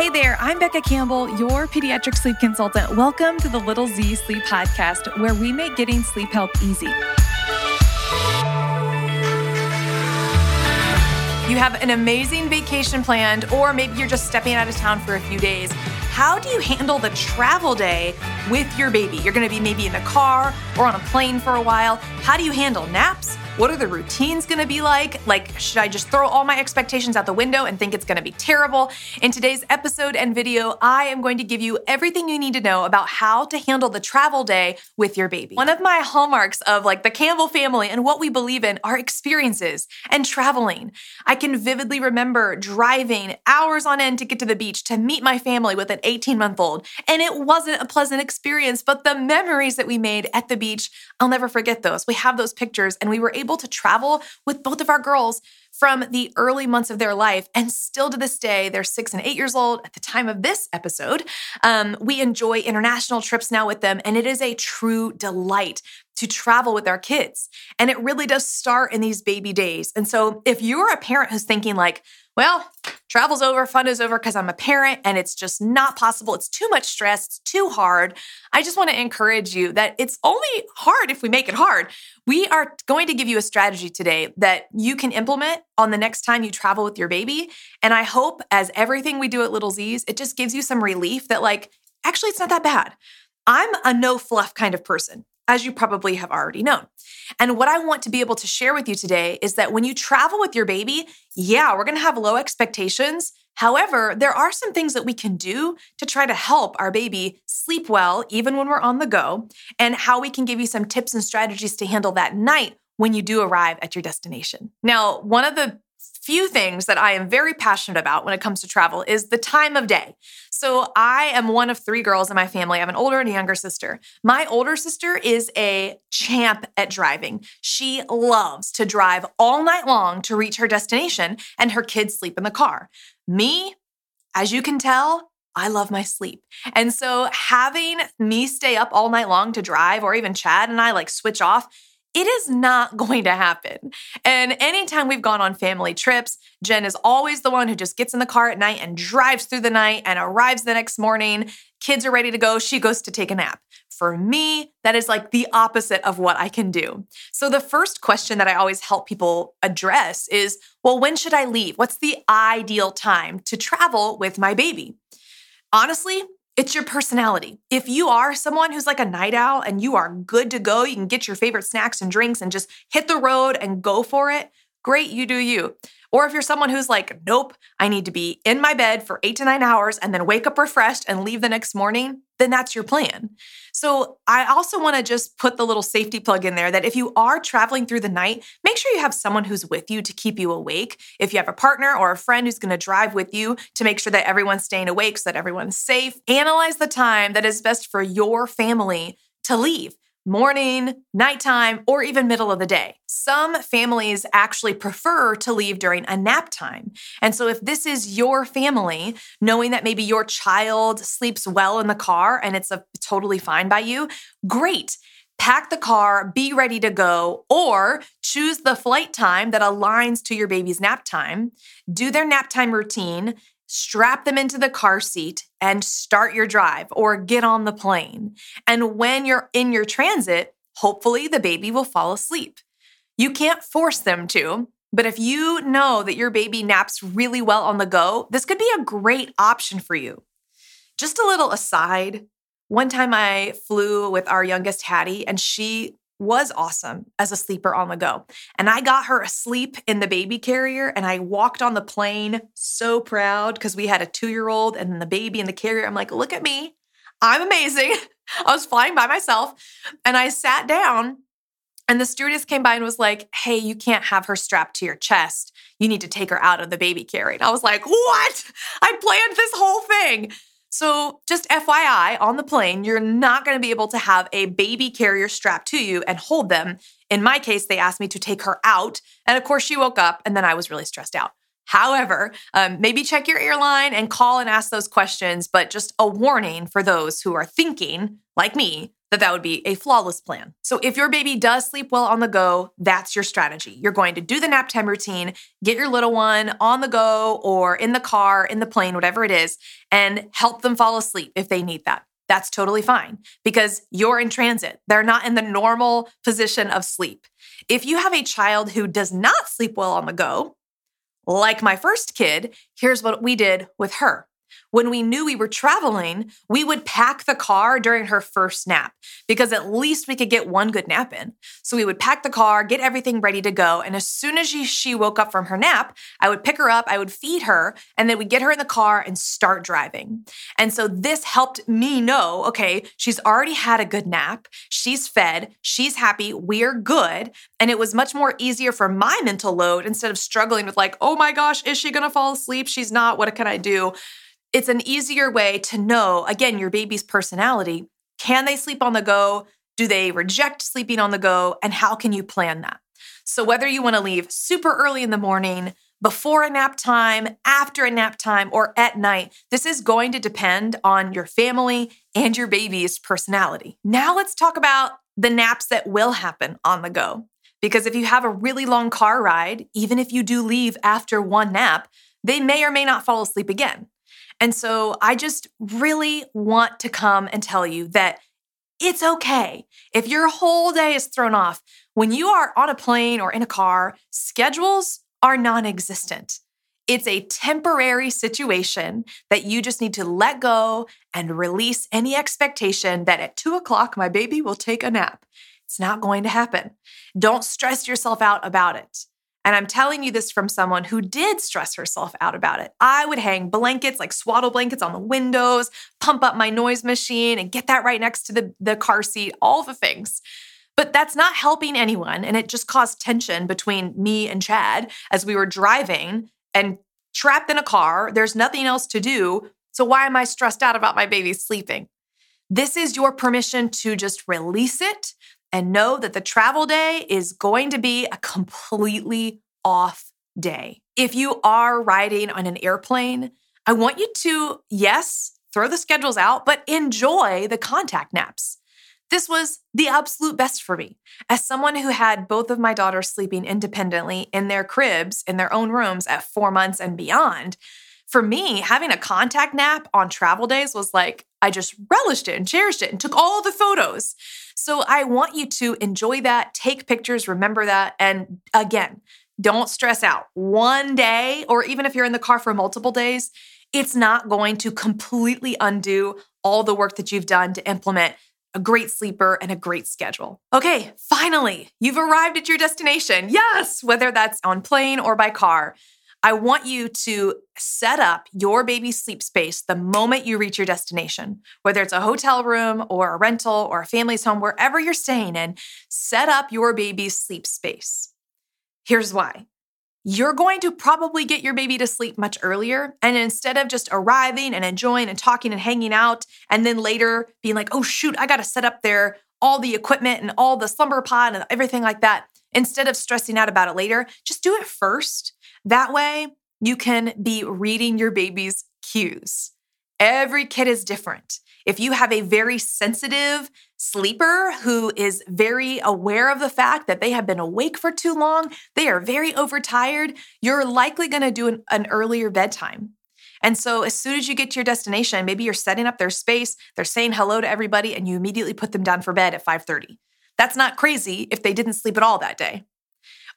Hey there, I'm Becca Campbell, your pediatric sleep consultant. Welcome to the Little Z Sleep Podcast, where we make getting sleep help easy. You have an amazing vacation planned, or maybe you're just stepping out of town for a few days. How do you handle the travel day with your baby? You're gonna be maybe in the car or on a plane for a while. How do you handle naps? What are the routines gonna be like? Like, should I just throw all my expectations out the window and think it's gonna be terrible? In today's episode and video, I am going to give you everything you need to know about how to handle the travel day with your baby. One of my hallmarks of like the Campbell family and what we believe in are experiences and traveling. I can vividly remember driving hours on end to get to the beach to meet my family with an 18 month old. And it wasn't a pleasant experience, but the memories that we made at the beach, I'll never forget those. We have those pictures and we were able to travel with both of our girls from the early months of their life. And still to this day, they're six and eight years old at the time of this episode. Um, we enjoy international trips now with them, and it is a true delight to travel with our kids. And it really does start in these baby days. And so if you're a parent who's thinking, like, well, travel's over, fun is over because I'm a parent and it's just not possible. It's too much stress, it's too hard. I just want to encourage you that it's only hard if we make it hard. We are going to give you a strategy today that you can implement on the next time you travel with your baby. And I hope, as everything we do at Little Z's, it just gives you some relief that, like, actually, it's not that bad. I'm a no fluff kind of person as you probably have already known. And what I want to be able to share with you today is that when you travel with your baby, yeah, we're gonna have low expectations. However, there are some things that we can do to try to help our baby sleep well, even when we're on the go, and how we can give you some tips and strategies to handle that night when you do arrive at your destination. Now, one of the few things that I am very passionate about when it comes to travel is the time of day. So I am one of three girls in my family. I have an older and a younger sister. My older sister is a champ at driving. She loves to drive all night long to reach her destination, and her kids sleep in the car. Me, as you can tell, I love my sleep. And so having me stay up all night long to drive, or even Chad and I like switch off, it is not going to happen. And anytime we've gone on family trips, Jen is always the one who just gets in the car at night and drives through the night and arrives the next morning. Kids are ready to go. She goes to take a nap. For me, that is like the opposite of what I can do. So, the first question that I always help people address is well, when should I leave? What's the ideal time to travel with my baby? Honestly, it's your personality. If you are someone who's like a night owl and you are good to go, you can get your favorite snacks and drinks and just hit the road and go for it, great, you do you. Or if you're someone who's like, nope, I need to be in my bed for eight to nine hours and then wake up refreshed and leave the next morning, then that's your plan. So I also want to just put the little safety plug in there that if you are traveling through the night, make sure you have someone who's with you to keep you awake. If you have a partner or a friend who's going to drive with you to make sure that everyone's staying awake so that everyone's safe, analyze the time that is best for your family to leave morning, nighttime, or even middle of the day. Some families actually prefer to leave during a nap time. And so, if this is your family, knowing that maybe your child sleeps well in the car and it's a, totally fine by you, great. Pack the car, be ready to go, or choose the flight time that aligns to your baby's nap time. Do their nap time routine, strap them into the car seat and start your drive or get on the plane. And when you're in your transit, hopefully the baby will fall asleep. You can't force them to, but if you know that your baby naps really well on the go, this could be a great option for you. Just a little aside one time I flew with our youngest Hattie, and she was awesome as a sleeper on the go. And I got her asleep in the baby carrier and I walked on the plane so proud because we had a two year old and the baby in the carrier. I'm like, look at me. I'm amazing. I was flying by myself and I sat down and the stewardess came by and was like, hey, you can't have her strapped to your chest. You need to take her out of the baby carrier. And I was like, what? I planned this whole thing. So, just FYI, on the plane, you're not going to be able to have a baby carrier strapped to you and hold them. In my case, they asked me to take her out. And of course, she woke up and then I was really stressed out. However, um, maybe check your airline and call and ask those questions, but just a warning for those who are thinking, like me, that that would be a flawless plan. So if your baby does sleep well on the go, that's your strategy. You're going to do the nap time routine, get your little one on the go or in the car, in the plane, whatever it is, and help them fall asleep if they need that. That's totally fine because you're in transit. They're not in the normal position of sleep. If you have a child who does not sleep well on the go, like my first kid, here's what we did with her when we knew we were traveling, we would pack the car during her first nap because at least we could get one good nap in. So we would pack the car, get everything ready to go. And as soon as she, woke up from her nap, I would pick her up, I would feed her, and then we'd get her in the car and start driving. And so this helped me know okay, she's already had a good nap, she's fed, she's happy, we're good. And it was much more easier for my mental load instead of struggling with, like, oh my gosh, is she gonna fall asleep? She's not. What can I do? It's an easier way to know, again, your baby's personality. Can they sleep on the go? Do they reject sleeping on the go? And how can you plan that? So, whether you want to leave super early in the morning, before a nap time, after a nap time, or at night, this is going to depend on your family and your baby's personality. Now, let's talk about the naps that will happen on the go. Because if you have a really long car ride, even if you do leave after one nap, they may or may not fall asleep again. And so I just really want to come and tell you that it's okay if your whole day is thrown off. When you are on a plane or in a car, schedules are non existent. It's a temporary situation that you just need to let go and release any expectation that at two o'clock, my baby will take a nap. It's not going to happen. Don't stress yourself out about it. And I'm telling you this from someone who did stress herself out about it. I would hang blankets, like swaddle blankets on the windows, pump up my noise machine, and get that right next to the, the car seat, all the things. But that's not helping anyone. And it just caused tension between me and Chad as we were driving and trapped in a car. There's nothing else to do. So why am I stressed out about my baby sleeping? This is your permission to just release it and know that the travel day is going to be a completely off day. If you are riding on an airplane, I want you to, yes, throw the schedules out, but enjoy the contact naps. This was the absolute best for me. As someone who had both of my daughters sleeping independently in their cribs, in their own rooms at four months and beyond, for me, having a contact nap on travel days was like, I just relished it and cherished it and took all the photos. So I want you to enjoy that, take pictures, remember that. And again, don't stress out. One day, or even if you're in the car for multiple days, it's not going to completely undo all the work that you've done to implement a great sleeper and a great schedule. Okay, finally, you've arrived at your destination. Yes, whether that's on plane or by car. I want you to set up your baby's sleep space the moment you reach your destination, whether it's a hotel room or a rental or a family's home, wherever you're staying in, set up your baby's sleep space. Here's why. You're going to probably get your baby to sleep much earlier. And instead of just arriving and enjoying and talking and hanging out, and then later being like, oh, shoot, I got to set up there all the equipment and all the slumber pod and everything like that, instead of stressing out about it later, just do it first that way, you can be reading your baby's cues. Every kid is different. If you have a very sensitive sleeper who is very aware of the fact that they have been awake for too long, they are very overtired, you're likely going to do an, an, earlier bedtime. And so as soon as you get to your destination, maybe you're setting up their space, they're saying hello to everybody and you immediately put them down for bed at 5:30. That's not crazy if they didn't sleep at all that day.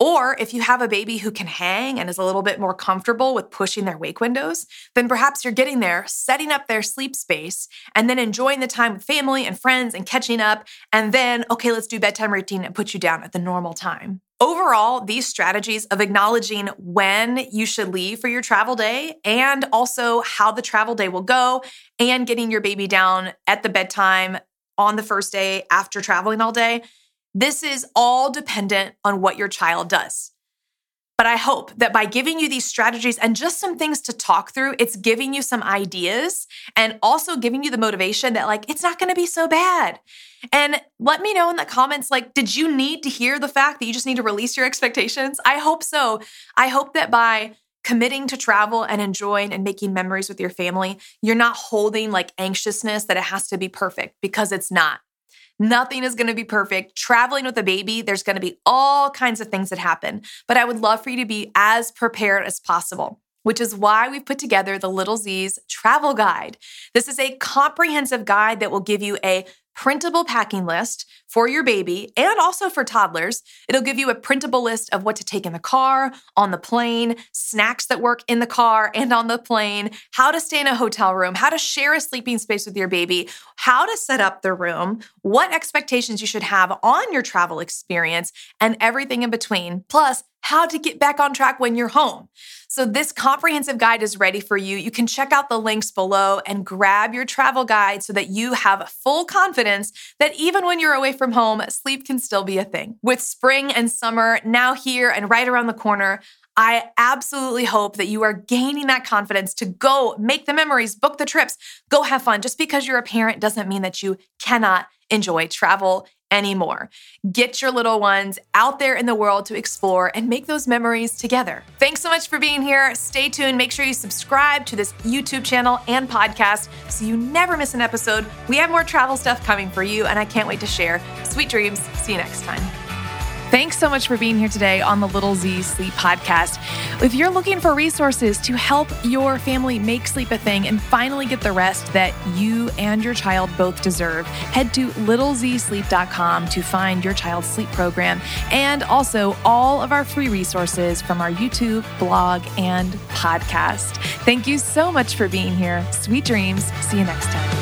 Or if you have a baby who can hang and is a little bit more comfortable with pushing their wake windows, then perhaps you're getting there, setting up their sleep space, and then enjoying the time with family and friends and catching up. And then, okay, let's do bedtime routine and put you down at the normal time. Overall, these strategies of acknowledging when you should leave for your travel day and also how the travel day will go and getting your baby down at the bedtime on the first day after traveling all day this is all dependent on what your child does. But I hope that by giving you these strategies and just some things to talk through, it's giving you some ideas and also giving you the motivation that, like, it's not gonna be so bad. And let me know in the comments, like, did you need to hear the fact that you just need to release your expectations? I hope so. I hope that by committing to travel and enjoying and making memories with your family, you're not holding like anxiousness that it has to be perfect because it's not. Nothing is going to be perfect. Traveling with a baby, there's going to be all kinds of things that happen. But I would love for you to be as prepared as possible which is why we've put together the Little Z's travel guide. This is a comprehensive guide that will give you a printable packing list for your baby and also for toddlers. It'll give you a printable list of what to take in the car, on the plane, snacks that work in the car and on the plane, how to stay in a hotel room, how to share a sleeping space with your baby, how to set up the room, what expectations you should have on your travel experience, and everything in between. Plus, how to get back on track when you're home. So, this comprehensive guide is ready for you. You can check out the links below and grab your travel guide so that you have full confidence that even when you're away from home, sleep can still be a thing. With spring and summer now here and right around the corner, I absolutely hope that you are gaining that confidence to go make the memories, book the trips, go have fun. Just because you're a parent doesn't mean that you cannot enjoy travel anymore. Get your little ones out there in the world to explore and make those memories together. Thanks so much for being here. Stay tuned. Make sure you subscribe to this YouTube channel and podcast so you never miss an episode. We have more travel stuff coming for you, and I can't wait to share. Sweet dreams. See you next time. Thanks so much for being here today on the Little Z Sleep Podcast. If you're looking for resources to help your family make sleep a thing and finally get the rest that you and your child both deserve, head to littlezsleep.com to find your child's sleep program and also all of our free resources from our YouTube, blog, and podcast. Thank you so much for being here. Sweet dreams. See you next time.